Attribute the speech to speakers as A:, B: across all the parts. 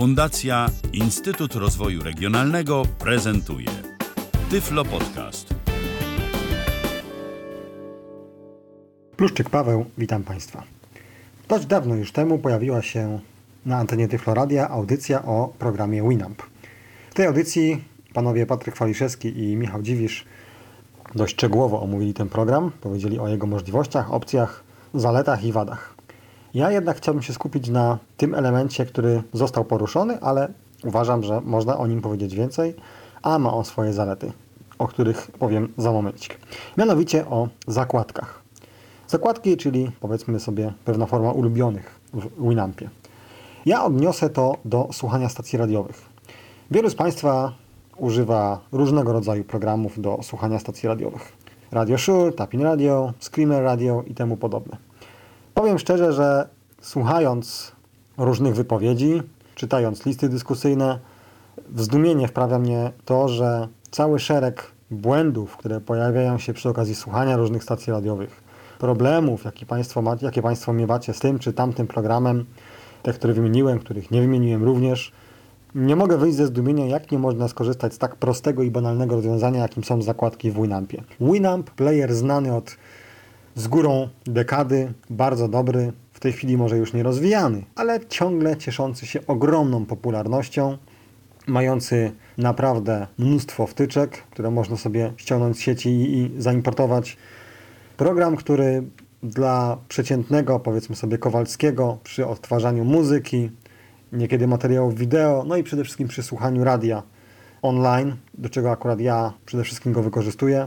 A: Fundacja Instytut Rozwoju Regionalnego prezentuje Tyflo Podcast.
B: Pluszczyk Paweł, witam Państwa. Dość dawno już temu pojawiła się na antenie Tyfloradia audycja o programie Winamp. W tej audycji panowie Patryk Waliszewski i Michał Dziwisz dość szczegółowo omówili ten program, powiedzieli o jego możliwościach, opcjach, zaletach i wadach. Ja jednak chciałbym się skupić na tym elemencie, który został poruszony, ale uważam, że można o nim powiedzieć więcej, a ma on swoje zalety, o których powiem za momencik. Mianowicie o zakładkach. Zakładki, czyli powiedzmy sobie pewna forma ulubionych w Winampie. Ja odniosę to do słuchania stacji radiowych. Wielu z Państwa używa różnego rodzaju programów do słuchania stacji radiowych. Radio Shure, Tapin Radio, Screamer Radio i temu podobne. Powiem szczerze, że słuchając różnych wypowiedzi, czytając listy dyskusyjne, w zdumienie wprawia mnie to, że cały szereg błędów, które pojawiają się przy okazji słuchania różnych stacji radiowych, problemów, jakie Państwo, ma, jakie państwo miewacie z tym czy tamtym programem, te, które wymieniłem, których nie wymieniłem również, nie mogę wyjść ze zdumienia, jak nie można skorzystać z tak prostego i banalnego rozwiązania, jakim są zakładki w Winampie. Winamp, player znany od z górą dekady, bardzo dobry, w tej chwili może już nie rozwijany, ale ciągle cieszący się ogromną popularnością, mający naprawdę mnóstwo wtyczek, które można sobie ściągnąć z sieci i, i zaimportować. Program, który dla przeciętnego, powiedzmy sobie, Kowalskiego przy odtwarzaniu muzyki, niekiedy materiałów wideo, no i przede wszystkim przy słuchaniu radia online, do czego akurat ja przede wszystkim go wykorzystuję,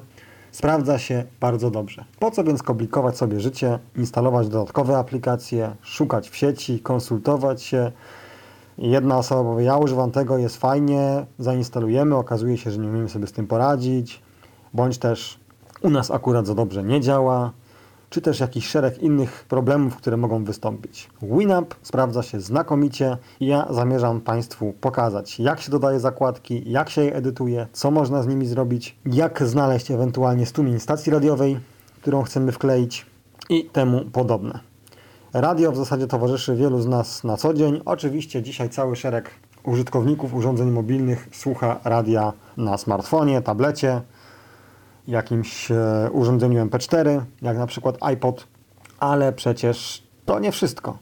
B: sprawdza się bardzo dobrze. Po co więc komplikować sobie życie, instalować dodatkowe aplikacje, szukać w sieci, konsultować się. Jedna osoba powie, ja używam tego, jest fajnie, zainstalujemy, okazuje się, że nie umiemy sobie z tym poradzić, bądź też u nas akurat za dobrze nie działa, czy też jakiś szereg innych problemów, które mogą wystąpić. Winamp sprawdza się znakomicie i ja zamierzam Państwu pokazać, jak się dodaje zakładki, jak się je edytuje, co można z nimi zrobić, jak znaleźć ewentualnie strumień stacji radiowej, którą chcemy wkleić i temu podobne. Radio w zasadzie towarzyszy wielu z nas na co dzień. Oczywiście dzisiaj cały szereg użytkowników urządzeń mobilnych słucha radia na smartfonie, tablecie, jakimś e, urządzeniu MP4, jak na przykład iPod, ale przecież to nie wszystko.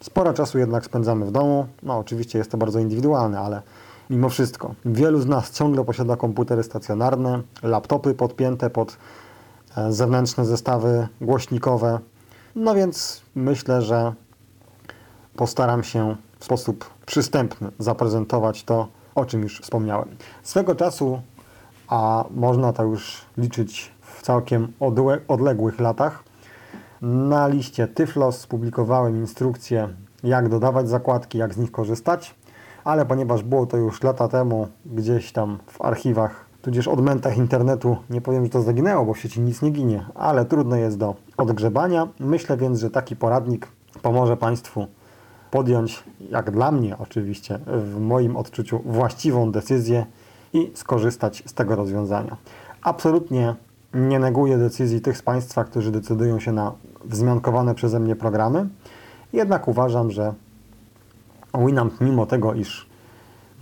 B: Sporo czasu jednak spędzamy w domu. No, oczywiście jest to bardzo indywidualne, ale mimo wszystko wielu z nas ciągle posiada komputery stacjonarne, laptopy podpięte pod e, zewnętrzne zestawy głośnikowe. No więc myślę, że postaram się w sposób przystępny zaprezentować to, o czym już wspomniałem. Swego czasu a można to już liczyć w całkiem odległych latach. Na liście Tyflos publikowałem instrukcję, jak dodawać zakładki, jak z nich korzystać, ale ponieważ było to już lata temu gdzieś tam w archiwach, tudzież odmętach internetu, nie powiem, że to zaginęło, bo w sieci nic nie ginie, ale trudno jest do odgrzebania. Myślę więc, że taki poradnik pomoże Państwu podjąć, jak dla mnie oczywiście, w moim odczuciu, właściwą decyzję i skorzystać z tego rozwiązania. Absolutnie nie neguję decyzji tych z Państwa, którzy decydują się na wzmiankowane przeze mnie programy, jednak uważam, że Winamp, mimo tego, iż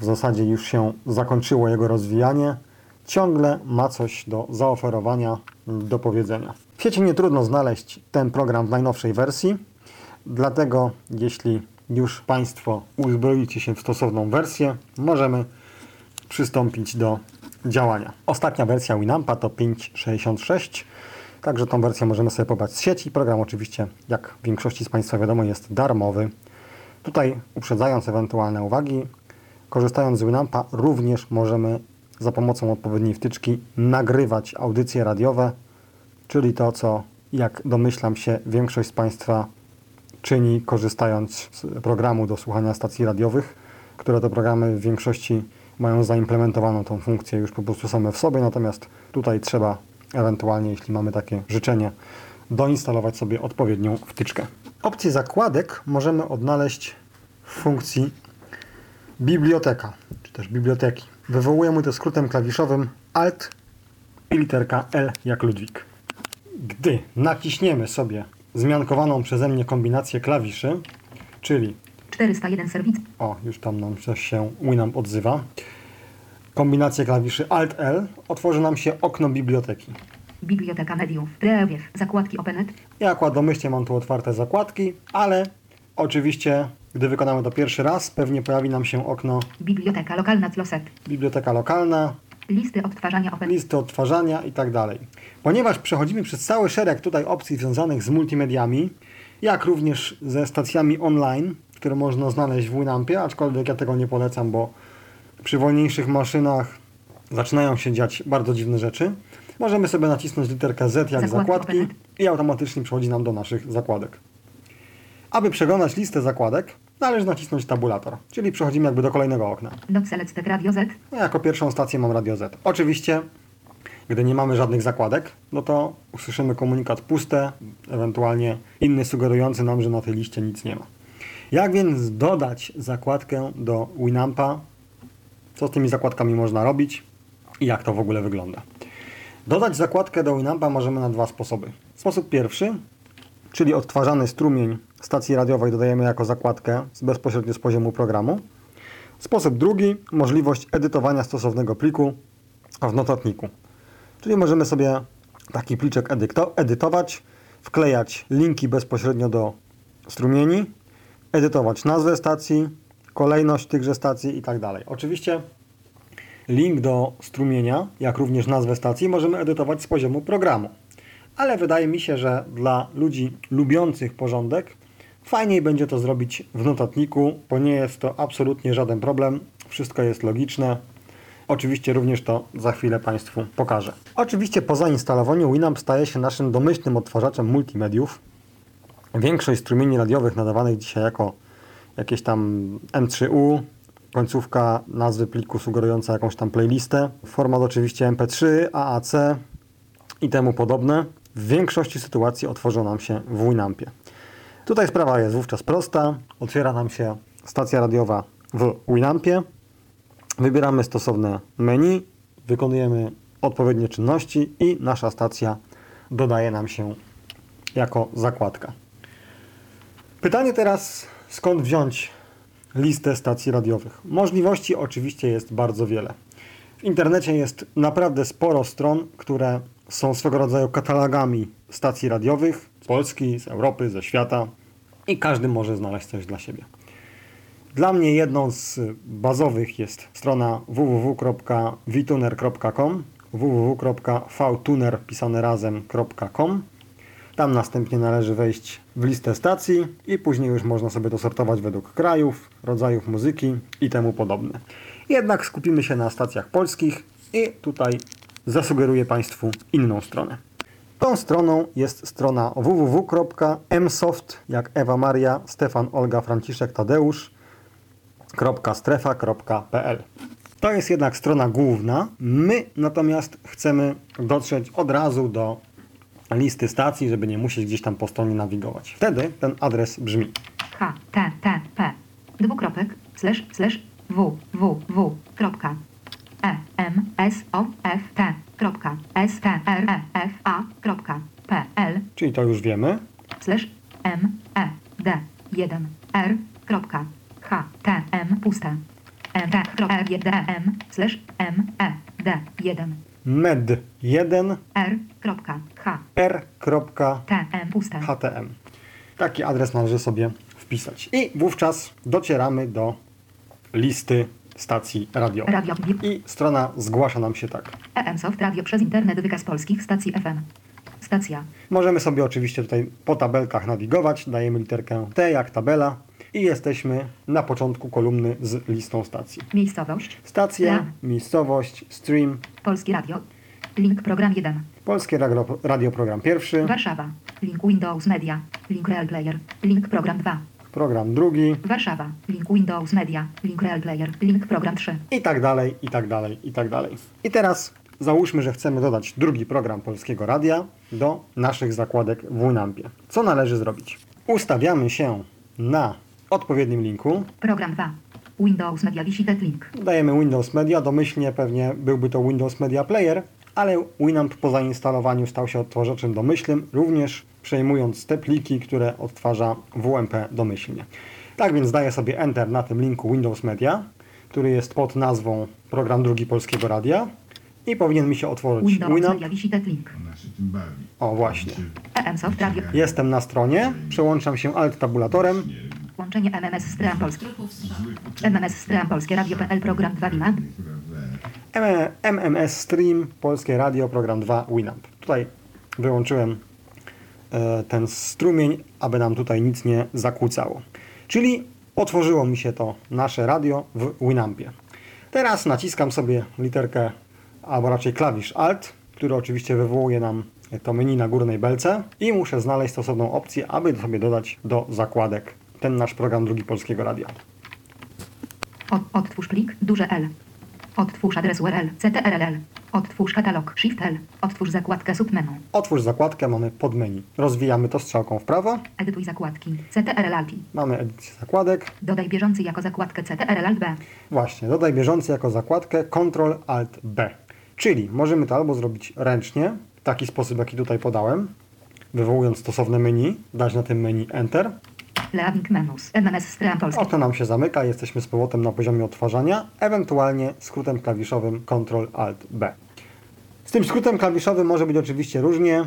B: w zasadzie już się zakończyło jego rozwijanie, ciągle ma coś do zaoferowania, do powiedzenia. W sieci nie trudno znaleźć ten program w najnowszej wersji, dlatego jeśli już Państwo uzbroicie się w stosowną wersję, możemy przystąpić do działania. Ostatnia wersja Winampa to 5.66, także tą wersję możemy sobie pobrać z sieci. Program oczywiście, jak w większości z Państwa wiadomo, jest darmowy. Tutaj uprzedzając ewentualne uwagi, korzystając z Winampa również możemy za pomocą odpowiedniej wtyczki nagrywać audycje radiowe, czyli to, co jak domyślam się większość z Państwa czyni korzystając z programu do słuchania stacji radiowych, które to programy w większości mają zaimplementowaną tą funkcję już po prostu same w sobie, natomiast tutaj trzeba ewentualnie, jeśli mamy takie życzenie, doinstalować sobie odpowiednią wtyczkę. Opcję zakładek możemy odnaleźć w funkcji biblioteka, czy też biblioteki. Wywołujemy to skrótem klawiszowym Alt i literka L jak Ludwik. Gdy naciśniemy sobie zmiankowaną przeze mnie kombinację klawiszy, czyli
C: 401 serwis.
B: O, już tam nam coś się Winamp odzywa. Kombinacja klawiszy Alt-L otworzy nam się okno biblioteki.
C: Biblioteka mediów. Rewiew. Zakładki Openet.
B: Ja akurat domyślnie mam tu otwarte zakładki, ale oczywiście, gdy wykonamy to pierwszy raz, pewnie pojawi nam się okno
C: Biblioteka lokalna Closet.
B: biblioteka lokalna,
C: Listy odtwarzania Open.
B: listy odtwarzania i tak dalej. Ponieważ przechodzimy przez cały szereg tutaj opcji związanych z multimediami, jak również ze stacjami online, które można znaleźć w Winampie, aczkolwiek ja tego nie polecam, bo przy wolniejszych maszynach zaczynają się dziać bardzo dziwne rzeczy. Możemy sobie nacisnąć literkę Z jak
C: Zakładki
B: zakładki i automatycznie przechodzi nam do naszych zakładek. Aby przeglądać listę zakładek, należy nacisnąć tabulator, czyli przechodzimy jakby do kolejnego okna.
C: Select Radio Z.
B: No, jako pierwszą stację mam Radio Z. Oczywiście, gdy nie mamy żadnych zakładek, no to usłyszymy komunikat puste, ewentualnie inny sugerujący nam, że na tej liście nic nie ma. Jak więc dodać zakładkę do Winampa? Co z tymi zakładkami można robić i jak to w ogóle wygląda? Dodać zakładkę do Winampa możemy na dwa sposoby. Sposób pierwszy, czyli odtwarzany strumień stacji radiowej dodajemy jako zakładkę bezpośrednio z poziomu programu. Sposób drugi, możliwość edytowania stosownego pliku w notatniku. Czyli możemy sobie taki pliczek edyto- edytować, wklejać linki bezpośrednio do strumieni, edytować nazwę stacji, kolejność tychże stacji i tak dalej. Oczywiście link do strumienia, jak również nazwę stacji możemy edytować z poziomu programu. Ale wydaje mi się, że dla ludzi lubiących porządek fajniej będzie to zrobić w notatniku, bo nie jest to absolutnie żaden problem. Wszystko jest logiczne. Oczywiście również to za chwilę Państwu pokażę. Oczywiście po zainstalowaniu Winamp staje się naszym domyślnym odtwarzaczem multimediów. Większość strumieni radiowych nadawanych dzisiaj jako jakieś tam M3U, końcówka nazwy pliku sugerująca jakąś tam playlistę, format oczywiście MP3, AAC i temu podobne, w większości sytuacji otworzą nam się w Winampie. Tutaj sprawa jest wówczas prosta. Otwiera nam się stacja radiowa w Winampie. Wybieramy stosowne menu, wykonujemy odpowiednie czynności i nasza stacja dodaje nam się jako zakładka. Pytanie teraz, skąd wziąć listę stacji radiowych? Możliwości oczywiście jest bardzo wiele. W internecie jest naprawdę sporo stron, które są swego rodzaju katalogami stacji radiowych z Polski, z Europy, ze świata i każdy może znaleźć coś dla siebie. Dla mnie jedną z bazowych jest strona www.vtuner.com www.vtuner pisane razem.com Tam następnie należy wejść w listę stacji i później już można sobie to sortować według krajów, rodzajów muzyki i temu podobne. Jednak skupimy się na stacjach polskich i tutaj zasugeruję Państwu inną stronę. Tą stroną jest strona www.msoft, jak Ewa Maria, Stefan, Olga, Franciszek, Tadeusz, strefa.pl. To jest jednak strona główna. My natomiast chcemy dotrzeć od razu do listy stacji, żeby nie musieć gdzieś tam po stronie nawigować. Wtedy ten adres brzmi
C: H, T, T, P. Dwukropek. Slash, slash. W, W, W. Kropka. E, M, S, O, F, T. Kropka. S, T, R, E, F, A. Kropka. P, L.
B: czyli to już wiemy.
C: Slash. M, E, D. 1. R. Kropka. H, T, M. Puste. M, T, kropka, R, 1, M. Slash. M, E, D. 1.
B: med 1
C: R. Kropka. H,
B: r.htm.
C: T, M. Puste.
B: Taki adres należy sobie wpisać. I wówczas docieramy do listy stacji radiowych.
C: Radio.
B: I strona zgłasza nam się tak.
C: EM Soft Radio przez internet wykaz polskich stacji FM. Stacja.
B: Możemy sobie oczywiście tutaj po tabelkach nawigować, dajemy literkę T jak tabela i jesteśmy na początku kolumny z listą stacji.
C: Miejscowość.
B: Stacje,
C: Ja.
B: miejscowość, stream,
C: Polskie Radio. Link program 1.
B: polskie radio, radioprogram pierwszy,
C: Warszawa. Link Windows Media. Link Real Player. Link program 2.
B: program drugi
C: Warszawa. Link Windows Media. Link Real Player. Link program 3.
B: i tak dalej, i tak dalej, i tak dalej. I teraz załóżmy, że chcemy dodać drugi program Polskiego Radia do naszych zakładek w Winampie. Co należy zrobić? Ustawiamy się na odpowiednim linku,
C: Program 2. Windows Media Visited Link.
B: Dajemy Windows Media, domyślnie pewnie byłby to Windows Media Player, ale Winamp po zainstalowaniu stał się odtwarzaczem domyślnym, również przejmując te pliki, które odtwarza WMP domyślnie. Tak więc daję sobie Enter na tym linku Windows Media, który jest pod nazwą Program Drugi Polskiego Radia i powinien mi się otworzyć
C: Windows
B: Winamp.
C: Media Visited Link.
D: Ona się tym bawi.
B: O, właśnie.
C: Radio.
B: Jestem na stronie, przełączam się Alt tabulatorem,
C: Łączenie MMS Stream Polski. MMS Stream Polskie Radio.pl Program 2 Winamp.
B: M- MMS Stream, Polskie Radio, Program 2, Winamp. Tutaj wyłączyłem e, ten strumień, aby nam tutaj nic nie zakłócało. Czyli otworzyło mi się to nasze radio w Winampie. Teraz naciskam sobie literkę, albo raczej klawisz Alt, który oczywiście wywołuje nam to menu na górnej belce i muszę znaleźć stosowną opcję, aby sobie dodać do zakładek ten nasz program drugi Polskiego Radia.
C: Od, odtwórz plik, duże L. Odtwórz adres URL, CTRL. Odtwórz katalog, Shift L. Odtwórz zakładkę submenu.
B: Otwórz zakładkę, mamy podmenu. Rozwijamy to strzałką w prawo.
C: Edytuj zakładki, CTRL Alt.
B: Mamy edycję zakładek.
C: Dodaj bieżący jako zakładkę CTRL Alt B.
B: Właśnie, dodaj bieżący jako zakładkę Ctrl Alt B. Czyli możemy to albo zrobić ręcznie, w taki sposób, jaki tutaj podałem, wywołując stosowne menu, dać na tym menu Enter.
C: Leaving menus, MMS Stream Polski.
B: Oto nam się zamyka, jesteśmy z powrotem na poziomie odtwarzania, ewentualnie skrótem klawiszowym Ctrl Alt B. Z tym skrótem klawiszowym może być oczywiście różnie.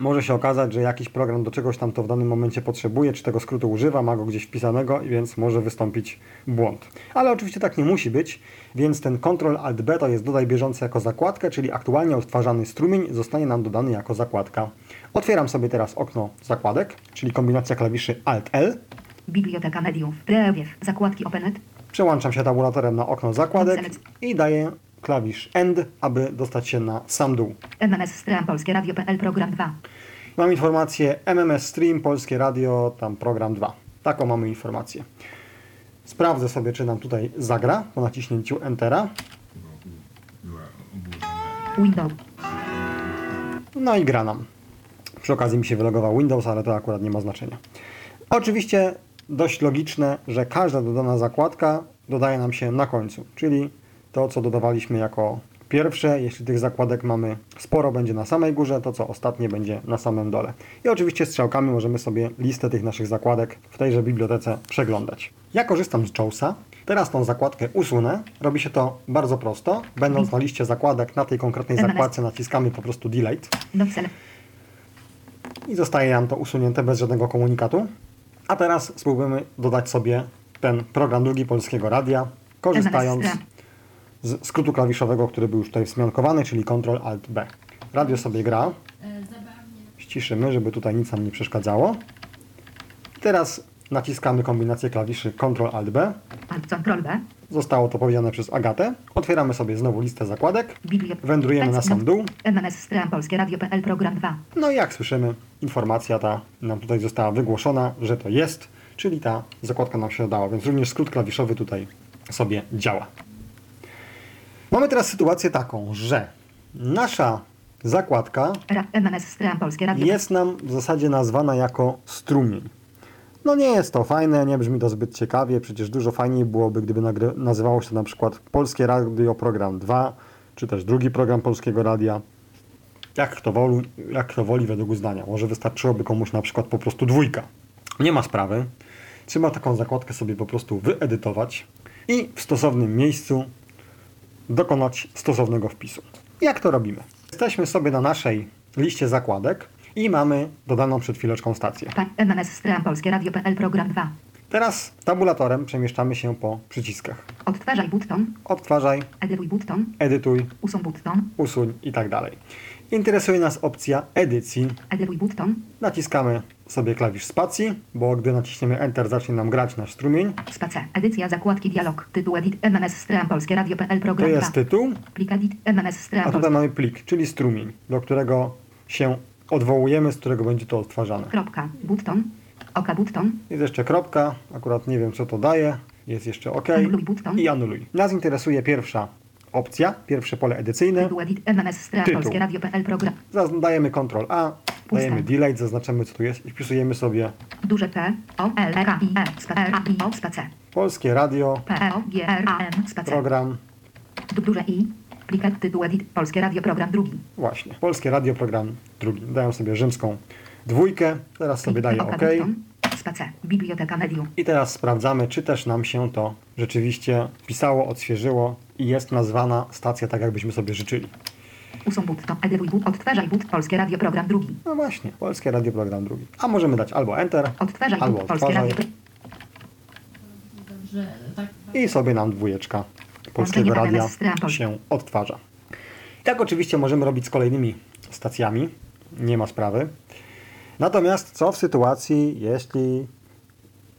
B: Może się okazać, że jakiś program do czegoś tam to w danym momencie potrzebuje, czy tego skrótu używa, ma go gdzieś wpisanego, więc może wystąpić błąd. Ale oczywiście tak nie musi być, więc ten Ctrl Alt B to jest dodaj bieżący jako zakładkę, czyli aktualnie odtwarzany strumień zostanie nam dodany jako zakładka. Otwieram sobie teraz okno zakładek, czyli kombinacja klawiszy Alt L.
C: Biblioteka mediów, zakładki OpenNet.
B: Przełączam się tabulatorem na okno zakładek i daję klawisz End, aby dostać się na sam dół.
C: MMS Stream Polskie Radio.pl Program 2.
B: Mam informację MMS Stream, Polskie Radio, tam program 2. Taką mamy informację. Sprawdzę sobie, czy nam tutaj zagra po naciśnięciu Entera.
C: Windows.
B: No i gra nam. Przy okazji mi się wylogował Windows, ale to akurat nie ma znaczenia. Oczywiście dość logiczne, że każda dodana zakładka dodaje nam się na końcu, czyli to, co dodawaliśmy jako pierwsze, jeśli tych zakładek mamy sporo, będzie na samej górze, to co ostatnie będzie na samym dole. I oczywiście strzałkami możemy sobie listę tych naszych zakładek w tejże bibliotece przeglądać. Ja korzystam z JAWSa. Teraz tą zakładkę usunę. Robi się to bardzo prosto. Będąc na liście zakładek, na tej konkretnej zakładce naciskamy po prostu Delete i zostaje nam to usunięte bez żadnego komunikatu. A teraz spróbujemy dodać sobie ten program drugi Polskiego Radia, korzystając z skrótu klawiszowego, który był już tutaj wzmiankowany, czyli Ctrl Alt B. Radio sobie gra. Ściszymy, żeby tutaj nic nam nie przeszkadzało. Teraz naciskamy kombinację klawiszy Ctrl Alt B.
C: Alt Ctrl B.
B: Zostało to powiedziane przez Agatę. Otwieramy sobie znowu listę zakładek. Wędrujemy na sam dół.
C: MMS Polskie Radio.pl Program 2.
B: No i jak słyszymy, informacja ta nam tutaj została wygłoszona, że to jest, czyli ta zakładka nam się dodała, więc również skrót klawiszowy tutaj sobie działa. Mamy teraz sytuację taką, że nasza zakładka jest nam w zasadzie nazwana jako strumień. No nie jest to fajne, nie brzmi to zbyt ciekawie, przecież dużo fajniej byłoby, gdyby nazywało się to na przykład Polskie Radio Program 2, czy też drugi program Polskiego Radia. Jak kto, woli, jak kto woli według uznania. Może wystarczyłoby komuś na przykład po prostu dwójka. Nie ma sprawy. Trzeba taką zakładkę sobie po prostu wyedytować i w stosownym miejscu dokonać stosownego wpisu. Jak to robimy? Jesteśmy sobie na naszej liście zakładek i mamy dodaną przed chwileczką stację.
C: Pa- MMS Stream Polskie Radio.pl Program 2.
B: Teraz tabulatorem przemieszczamy się po przyciskach.
C: Odtwarzaj button.
B: Odtwarzaj,
C: Edytuj button.
B: edytuj,
C: Usuń button.
B: usuń i tak dalej. Interesuje nas opcja edycji.
C: Edytuj button.
B: Naciskamy sobie klawisz spacji, bo gdy naciśniemy Enter zacznie nam grać nasz strumień.
C: Space. Edycja zakładki dialog. Tytuł edit MMS Stream Polskie Radio.pl
B: To
C: Program 2.
B: jest tytuł,
C: Plik edit MMS
B: a tutaj mamy plik, czyli strumień, do którego się odwołujemy, z którego będzie to odtwarzane.
C: Kropka. Button. Oka button.
B: Jest jeszcze kropka, akurat nie wiem co to daje. Jest jeszcze OK
C: Anuluj button.
B: i anuluj. Nas interesuje pierwsza opcja, pierwsze pole edycyjne.
C: Tytuł Program.
B: Dajemy Ctrl A, dajemy delete, zaznaczamy co tu jest i wpisujemy sobie
C: Duże P. O L K I E. R A I O. Space.
B: Polskie Radio,
C: P O G R A
B: program,
C: Du- Duże I. Plikat tytuł edit Polskie Radio Program drugi.
B: właśnie, Polskie Radio, program drugi. Daję sobie rzymską dwójkę, teraz sobie daję OK.
C: Biblioteka medium.
B: I teraz sprawdzamy, czy też nam się to rzeczywiście wpisało, odświeżyło i jest nazwana stacja tak, jakbyśmy sobie życzyli.
C: Usuń button. Edytuj but. Odtwarzaj but. Polskie Radio program drugi.
B: No właśnie, Polskie Radio Program drugi. A możemy dać albo Enter,
C: Odtwarzaj
B: albo
C: but. Polskie Radio.
B: I sobie nam dwójeczka Polskiego Radia się odtwarza. I tak oczywiście możemy robić z kolejnymi stacjami, nie ma sprawy. Natomiast co w sytuacji, jeśli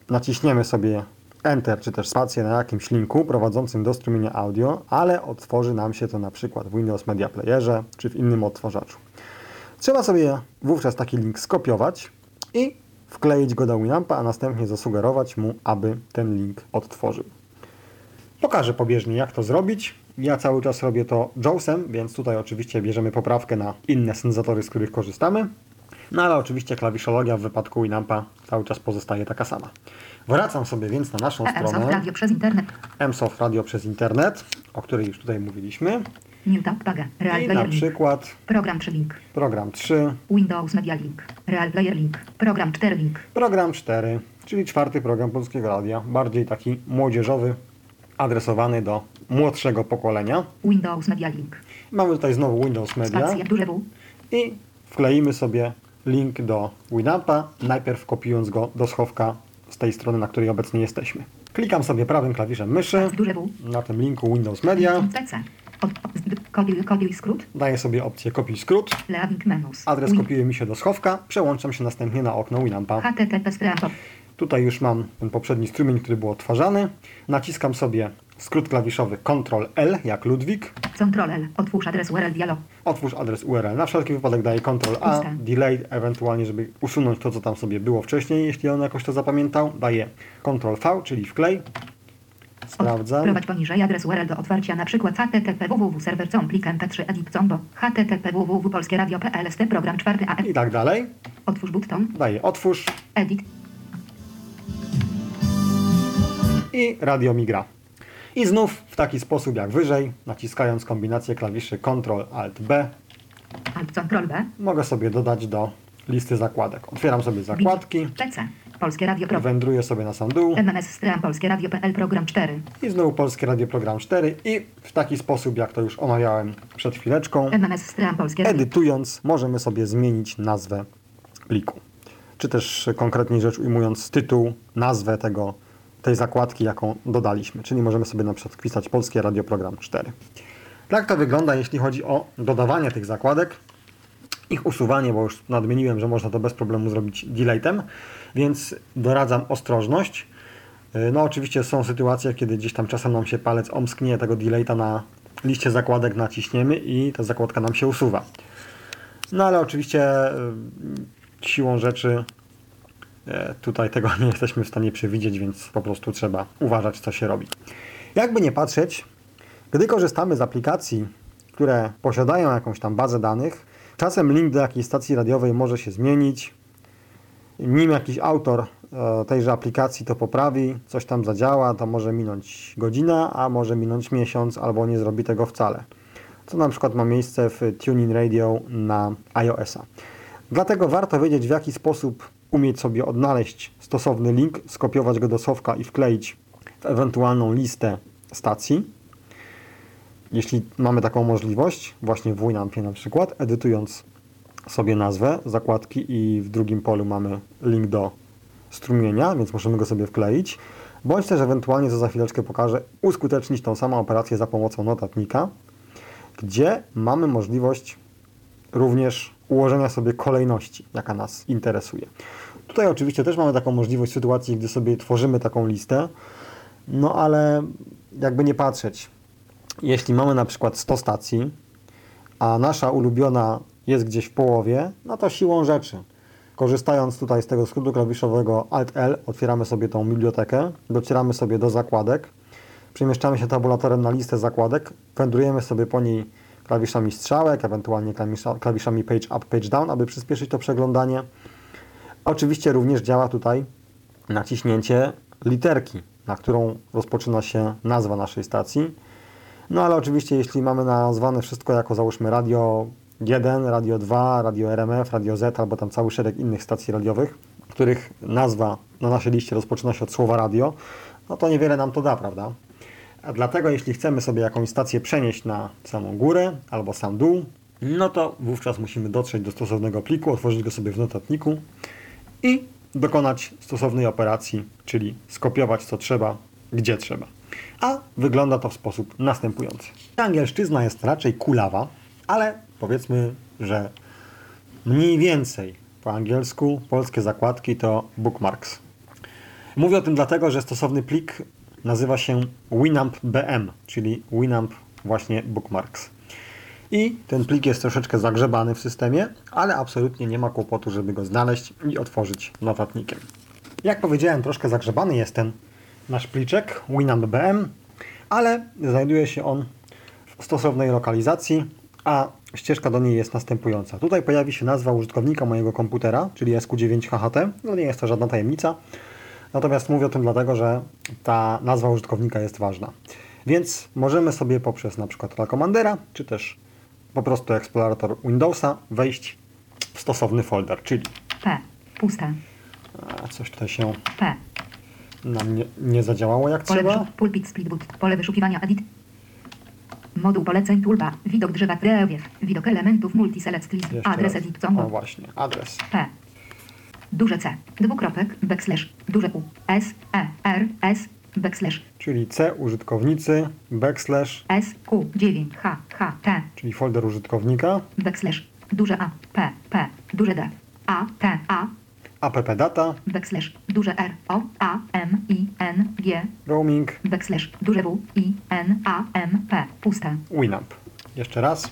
B: naciśniemy sobie Enter czy też spację na jakimś linku prowadzącym do strumienia audio, ale otworzy nam się to na przykład w Windows Media Playerze czy w innym odtwarzaczu. Trzeba sobie wówczas taki link skopiować i wkleić go do Winampa, a następnie zasugerować mu, aby ten link odtworzył. Pokażę pobieżnie, jak to zrobić. Ja cały czas robię to JAWSem, więc tutaj oczywiście bierzemy poprawkę na inne syntezatory, z których korzystamy. No ale oczywiście klawiszologia w wypadku Winampa cały czas pozostaje taka sama. Wracam sobie więc na naszą
C: Soft
B: stronę
C: Radio przez internet.
B: msoft Radio przez internet, o której już tutaj mówiliśmy.
C: New Tab Paga. Real
B: I na przykład
C: Program 3 link.
B: program 3,
C: Windows Media Link. Real Player Link. Program 4 link.
B: program 4, czyli czwarty program Polskiego Radia, bardziej taki młodzieżowy, adresowany do młodszego pokolenia.
C: Windows Media Link.
B: Mamy tutaj znowu Windows Media
C: Spacja duże W.
B: i wkleimy sobie link do Winampa, najpierw kopiując go do schowka z tej strony, na której obecnie jesteśmy. Klikam sobie prawym klawiszem myszy. Na tym linku Windows Media,
C: kopiuj, kopiuj skrót.
B: daję sobie opcję kopiuj skrót, adres kopiuje mi się do schowka, przełączam się następnie na okno Winampa. Tutaj już mam ten poprzedni strumień, który był odtwarzany. Naciskam sobie skrót klawiszowy Ctrl L jak Ludwik.
C: Ctrl L. Otwórz adres URL dialog.
B: Otwórz adres URL. Na wszelki wypadek daję Ctrl A,
C: Puste.
B: delay, ewentualnie, żeby usunąć to, co tam sobie było wcześniej, jeśli on jakoś to zapamiętał. Daję Ctrl V, czyli wklej. Sprawdzam.
C: Prowadź poniżej adres URL do otwarcia na przykład http www serwer plik mp3 edit combo http www polskie radio.pl st program 4 am
B: I tak dalej.
C: otwórz button
B: Daję otwórz
C: edit
B: i radio mi gra. I znów w taki sposób jak wyżej, naciskając kombinację klawiszy Ctrl Alt
C: Ctrl B.
B: Mogę sobie dodać do listy zakładek. Otwieram sobie zakładki,
C: PC polskie radio program
B: wędruję sobie na sam dół.
C: MMS stram polskie radio.pl program 4
B: i znowu Polskie Radio Program 4 i w taki sposób, jak to już omawiałem przed chwileczką,
C: MMS stram polskie
B: edytując możemy sobie zmienić nazwę pliku. Czy też konkretniej rzecz ujmując tytuł, nazwę tego, tej zakładki, jaką dodaliśmy. Czyli możemy sobie na przykład wpisać Polskie Radio Program 4. Tak to wygląda, jeśli chodzi o dodawanie tych zakładek. Ich usuwanie, bo już nadmieniłem, że można to bez problemu zrobić deletem, więc doradzam ostrożność. No oczywiście są sytuacje, kiedy gdzieś tam czasem nam się palec omsknie, tego deleta na liście zakładek naciśniemy i ta zakładka nam się usuwa. No ale oczywiście y, siłą rzeczy tutaj tego nie jesteśmy w stanie przewidzieć, więc po prostu trzeba uważać, co się robi. Jakby nie patrzeć, gdy korzystamy z aplikacji, które posiadają jakąś tam bazę danych, czasem link do jakiejś stacji radiowej może się zmienić. Nim jakiś autor e, tejże aplikacji to poprawi, coś tam zadziała, to może minąć godzina, a może minąć miesiąc, albo nie zrobi tego wcale. Co na przykład ma miejsce w Tuning Radio na iOS-a. Dlatego warto wiedzieć, w jaki sposób umieć sobie odnaleźć stosowny link, skopiować go do schowka i wkleić w ewentualną listę stacji. Jeśli mamy taką możliwość, właśnie w Winampie na przykład, edytując sobie nazwę zakładki i w drugim polu mamy link do strumienia, więc możemy go sobie wkleić. Bądź też ewentualnie, co za chwileczkę pokażę, uskutecznić tą samą operację za pomocą notatnika, gdzie mamy możliwość również ułożenia sobie kolejności, jaka nas interesuje. Tutaj oczywiście też mamy taką możliwość sytuacji, gdy sobie tworzymy taką listę, no ale jakby nie patrzeć, jeśli mamy na przykład 100 stacji, a nasza ulubiona jest gdzieś w połowie, no to siłą rzeczy, korzystając tutaj z tego skrótu klawiszowego Alt-L, otwieramy sobie tą bibliotekę, docieramy sobie do zakładek, przemieszczamy się tabulatorem na listę zakładek, wędrujemy sobie po niej klawiszami strzałek, ewentualnie klawisza, klawiszami page up, page down, aby przyspieszyć to przeglądanie. Oczywiście również działa tutaj naciśnięcie literki, na którą rozpoczyna się nazwa naszej stacji. No ale oczywiście jeśli mamy nazwane wszystko jako załóżmy radio 1, radio 2, radio RMF, radio Z albo tam cały szereg innych stacji radiowych, których nazwa na naszej liście rozpoczyna się od słowa radio, no to niewiele nam to da, prawda? A dlatego jeśli chcemy sobie jakąś stację przenieść na samą górę albo sam dół, no to wówczas musimy dotrzeć do stosownego pliku, otworzyć go sobie w notatniku i dokonać stosownej operacji, czyli skopiować co trzeba, gdzie trzeba. A wygląda to w sposób następujący. Angielszczyzna jest raczej kulawa, ale powiedzmy, że mniej więcej po angielsku polskie zakładki to bookmarks. Mówię o tym dlatego, że stosowny plik nazywa się Winamp BM, czyli Winamp właśnie bookmarks. I ten plik jest troszeczkę zagrzebany w systemie, ale absolutnie nie ma kłopotu, żeby go znaleźć i otworzyć notatnikiem. Jak powiedziałem, troszkę zagrzebany jest ten nasz pliczek Winamp BM, ale znajduje się on w stosownej lokalizacji, a ścieżka do niej jest następująca. Tutaj pojawi się nazwa użytkownika mojego komputera, czyli SQ9HHT. No nie jest to żadna tajemnica. Natomiast mówię o tym dlatego, że ta nazwa użytkownika jest ważna. Więc możemy sobie poprzez na przykład Commandera, czy też po prostu eksplorator Windowsa wejść w stosowny folder, czyli
C: P. Puste.
B: a, coś tutaj się
C: P.
B: nam nie, nie zadziałało jak
C: Pole
B: trzeba.
C: pulpit splitboot. Pole wyszukiwania edit. Moduł poleceń toolbar. Widok drzewa drewiew. Widok elementów multiselect list.
B: Jeszcze
C: Adres
B: raz.
C: edit
B: O
C: combo.
B: właśnie, adres.
C: P. Duże C. Dwukropek. Backslash. Duże U. S. E. R. S. Backslash.
B: Czyli C użytkownicy, backslash,
C: S. Q. 9. H. H. T.
B: czyli folder użytkownika,
C: Backslash. Duże A. P. P. Duże D. A. T. A.
B: appdata,
C: Backslash. Duże R. O. A. M. I. N. G.
B: roaming,
C: Backslash. Duże W. I. N. A. M. P. Puste.
B: Winamp. Jeszcze raz.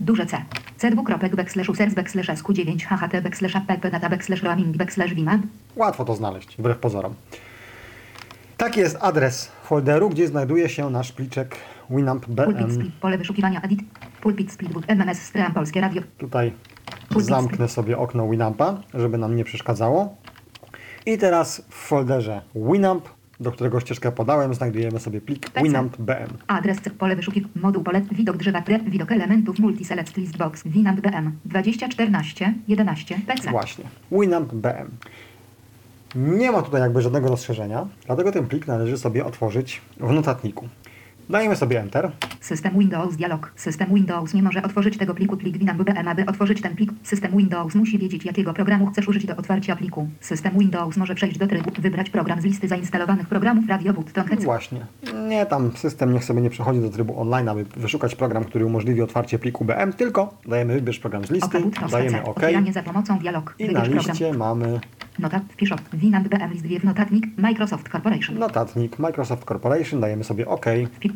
C: Duże C. C dwukropek backslash users backslash SQ9 HHT backslash app data backslash roaming backslash vimap.
B: Łatwo to znaleźć, wbrew pozorom. Taki jest adres folderu, gdzie znajduje się nasz pliczek Winamp
C: Pulpit
B: BM.
C: split. Pole wyszukiwania edit. Pulpit split. MMS Stream Polskie Radio.
B: Tutaj
C: Pulpit
B: zamknę sobie okno Winampa, żeby nam nie przeszkadzało. I teraz w folderze Winamp, do którego ścieżkę podałem, znajdujemy sobie plik
C: PC.
B: Winamp BM.
C: Adres C. Pole wyszukiwania. Moduł pole. Widok drzewa. Tre, widok elementów multiselect list box. Winamp BM. 2014 11 PC.
B: Właśnie, Winamp BM. Nie ma tutaj jakby żadnego rozszerzenia, dlatego ten plik należy sobie otworzyć w notatniku. Dajemy sobie Enter.
C: System Windows dialog. System Windows nie może otworzyć tego pliku plik Winamp BM. Aby otworzyć ten plik, system Windows musi wiedzieć jakiego programu chcesz użyć do otwarcia pliku. System Windows może przejść do trybu wybrać program z listy zainstalowanych programów Radio Button Heads.
B: Właśnie. Nie, tam system niech sobie nie przechodzi do trybu online, aby wyszukać program, który umożliwi otwarcie pliku BM, tylko dajemy wybierz program z listy, dajemy. OK
C: Otwieranie za pomocą dialog.
B: i na
C: Wybierz program.
B: liście mamy
C: Notat, wpisz Winamp BM list wiew notatnik Microsoft Corporation.
B: notatnik Microsoft Corporation, dajemy sobie OK.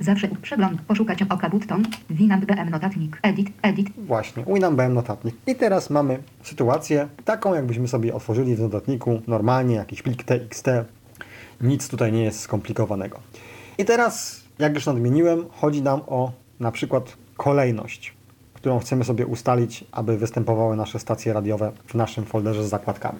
C: Zawsze przegląd, poszukać oka button, Winamp BM notatnik, edit, edit,
B: Właśnie, Winamp BM notatnik. I teraz mamy sytuację taką, jakbyśmy sobie otworzyli w notatniku normalnie jakiś plik TXT. Nic tutaj nie jest skomplikowanego. I teraz, jak już nadmieniłem, chodzi nam o na przykład kolejność, którą chcemy sobie ustalić, aby występowały nasze stacje radiowe w naszym folderze z zakładkami.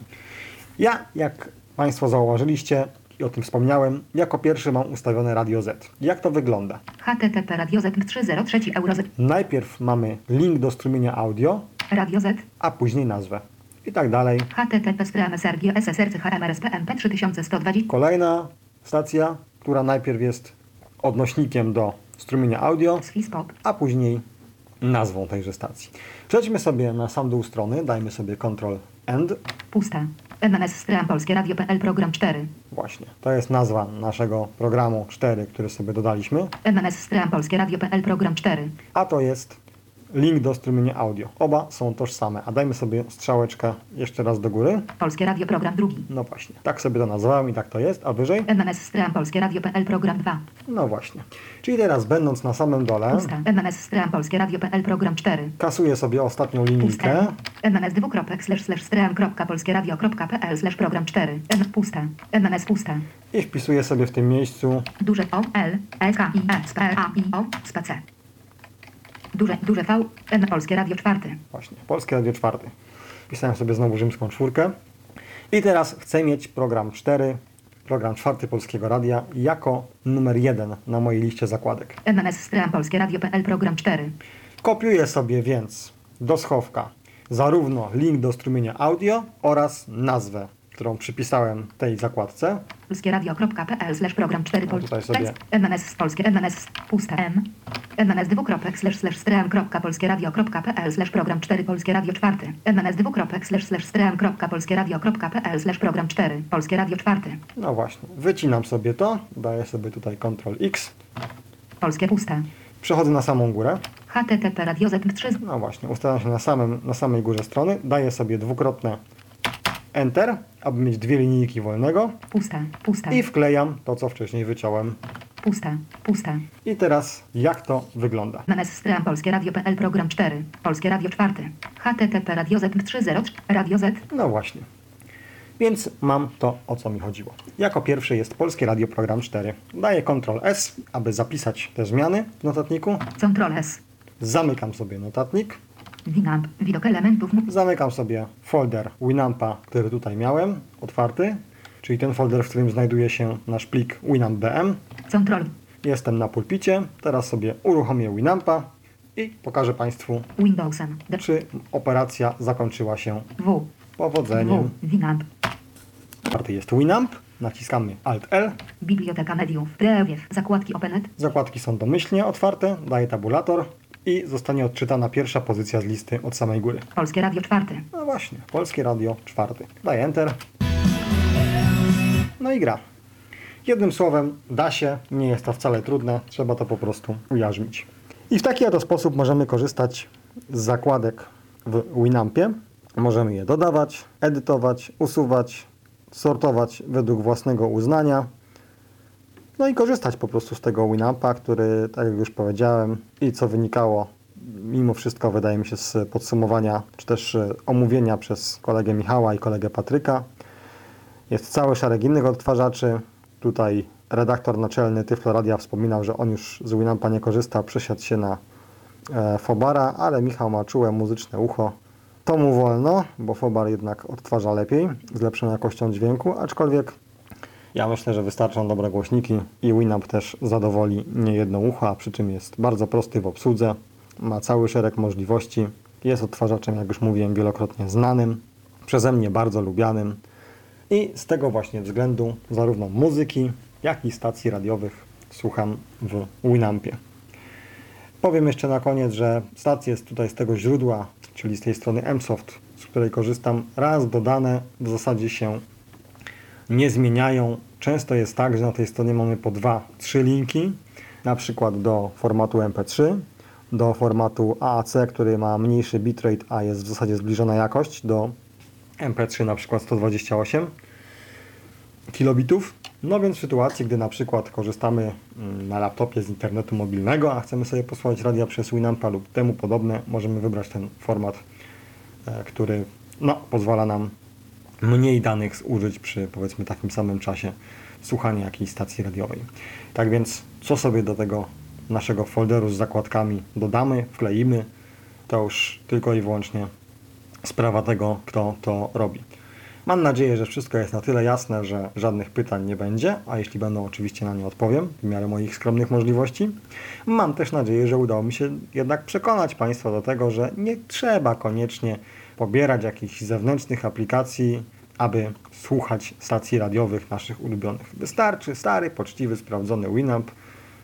B: Ja, jak Państwo zauważyliście i o tym wspomniałem, jako pierwszy mam ustawione Radio Z. Jak to wygląda?
C: HTTP Radio Z 303 euro Z,
B: Najpierw mamy link do strumienia audio,
C: Radio Z,
B: a później nazwę. I tak dalej.
C: HTTP SRG SSRC HMRS PMP 3120,
B: Kolejna stacja, która najpierw jest odnośnikiem do strumienia audio,
C: Swispop,
B: a później nazwą tejże stacji. Przejdźmy sobie na sam dół strony, dajmy sobie Ctrl End.
C: pusta, MMS STRM Polskie Radio.pl Program 4,
B: Właśnie, to jest nazwa naszego programu 4, który sobie dodaliśmy,
C: MMS STRM Polskie Radio.pl Program 4,
B: a to jest link do strumienia audio. Oba są tożsame, a dajmy sobie strzałeczkę jeszcze raz do góry.
C: Polskie Radio Program 2,
B: No właśnie, tak sobie to nazwałem i tak to jest, a wyżej?
C: MMS STRM Polskie Radio.pl Program 2,
B: No właśnie. Czyli teraz będąc na samym dole,
C: pusta, MMS STRM Polskie Radio.pl Program 4,
B: kasuję sobie ostatnią linijkę.
C: MMS dwukropek slash slash stream.polskieradio.pl slash program 4. M puste. MMS puste.
B: i wpisuję sobie w tym miejscu
C: Duże O L S K I E sp A I O sp C. Duże, duże V M Polskie Radio 4.
B: właśnie Polskie Radio 4. Wpisałem sobie znowu rzymską czwórkę. I teraz chcę mieć program 4, program czwarty Polskiego Radia jako numer 1 na mojej liście zakładek.
C: MMS Polskie Radio.pl program 4.
B: Kopiuję sobie więc do schowka zarówno link do strumienia audio oraz nazwę którą przypisałem tej zakładce.
C: polskieradio.pl slash program 4
B: No tutaj sobie-
C: MMS z polskie MMS puste M MMS dwukropek slash slash stream.polskieradio.pl slash program 4 polskie radio 4 MMS dwukropek slash slash stream.polskieradio.pl slash program 4 polskie radio 4
B: No właśnie, wycinam sobie to, daję sobie tutaj Ctrl X,
C: polskie puste
B: przechodzę na samą górę.
C: http radiozep 3
B: No właśnie, ustawiam się na, samym, na samej górze strony, daję sobie dwukrotne Enter, aby mieć dwie linijki wolnego
C: puste puste
B: i wklejam to, co wcześniej wyciąłem.
C: puste puste
B: I teraz jak to wygląda?
C: MMS stream polskie radio.pl program 4 polskie radio 4 http radiozep 30 radiozet
B: No właśnie. Więc mam to, o co mi chodziło. Jako pierwszy jest Polskie Radio Program 4. Daję Ctrl S, aby zapisać te zmiany w notatniku.
C: Ctrl S
B: Zamykam sobie notatnik.
C: Winamp widok elementów
B: Zamykam sobie folder Winampa, który tutaj miałem, otwarty. Czyli ten folder, w którym znajduje się nasz plik winamp.bm.
C: Ctrl
B: Jestem na pulpicie. Teraz sobie uruchomię Winampa i pokażę Państwu,
C: Windowsem D
B: czy operacja zakończyła się
C: W
B: powodzeniem.
C: W Winamp
B: Otwarty jest Winamp. Naciskamy Alt-L.
C: Biblioteka mediów Prewiew Zakładki OpenNet
B: Zakładki są domyślnie otwarte, daję tabulator i zostanie odczytana pierwsza pozycja z listy od samej góry.
C: Polskie Radio 4
B: No właśnie, Polskie Radio czwarty. Daję Enter. No i gra. Jednym słowem, da się, nie jest to wcale trudne, trzeba to po prostu ujarzmić. I w taki oto sposób możemy korzystać z zakładek w Winampie. Możemy je dodawać, edytować, usuwać, sortować według własnego uznania. No i korzystać po prostu z tego Winampa, który, tak jak już powiedziałem, i co wynikało mimo wszystko, wydaje mi się, z podsumowania, czy też e, omówienia przez kolegę Michała i kolegę Patryka. Jest cały szereg innych odtwarzaczy. Tutaj redaktor naczelny Tyflo Radia wspominał, że on już z Winampa nie korzysta, przesiadł się na e, Fobara, ale Michał ma czułe muzyczne ucho. To mu wolno, bo Fobar jednak odtwarza lepiej, z lepszą jakością dźwięku, aczkolwiek ja myślę, że wystarczą dobre głośniki i Winamp też zadowoli niejedno ucho, a przy czym jest bardzo prosty w obsłudze, ma cały szereg możliwości, jest odtwarzaczem, jak już mówiłem, wielokrotnie znanym, przeze mnie bardzo lubianym i z tego właśnie względu zarówno muzyki, jak i stacji radiowych słucham w Winampie. Powiem jeszcze na koniec, że stacje z tutaj z tego źródła, czyli z tej strony Msoft, z której korzystam, raz dodane w zasadzie się nie zmieniają. Często jest tak, że na tej stronie mamy po dwa, trzy linki, na przykład do formatu MP3, do formatu AAC, który ma mniejszy bitrate, a jest w zasadzie zbliżona jakość do MP3 na przykład 128 kilobitów. No więc w sytuacji, gdy na przykład korzystamy mm, na laptopie z internetu mobilnego, a chcemy sobie posłuchać radia przez Winampa lub temu podobne, możemy wybrać ten format, e, który no, pozwala nam mniej danych zużyć przy powiedzmy takim samym czasie słuchania jakiejś stacji radiowej. Tak więc co sobie do tego naszego folderu z zakładkami dodamy, wkleimy, to już tylko i wyłącznie sprawa tego, kto to robi. Mam nadzieję, że wszystko jest na tyle jasne, że żadnych pytań nie będzie, a jeśli będą, oczywiście na nie odpowiem w miarę moich skromnych możliwości. Mam też nadzieję, że udało mi się jednak przekonać Państwa do tego, że nie trzeba koniecznie pobierać jakichś zewnętrznych aplikacji, aby słuchać stacji radiowych naszych ulubionych. Wystarczy stary, poczciwy, sprawdzony Winamp,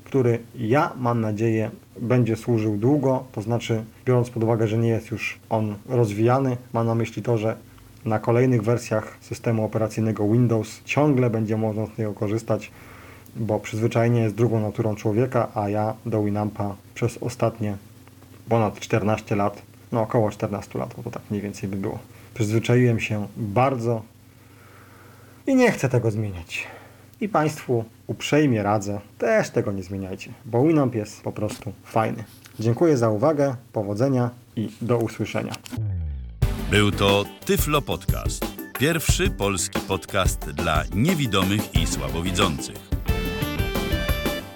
B: który ja mam nadzieję będzie służył długo, to znaczy biorąc pod uwagę, że nie jest już on rozwijany, mam na myśli to, że na kolejnych wersjach systemu operacyjnego Windows ciągle będzie można z niego korzystać, bo przyzwyczajenie jest drugą naturą człowieka, a ja do Winampa przez ostatnie ponad 14 lat, no około 14 lat, bo to tak mniej więcej by było, przyzwyczaiłem się bardzo i nie chcę tego zmieniać. I Państwu uprzejmie radzę, też tego nie zmieniajcie, bo Winamp jest po prostu fajny. Dziękuję za uwagę, powodzenia i do usłyszenia.
A: Był to Tyflo Podcast. Pierwszy polski podcast dla niewidomych i słabowidzących.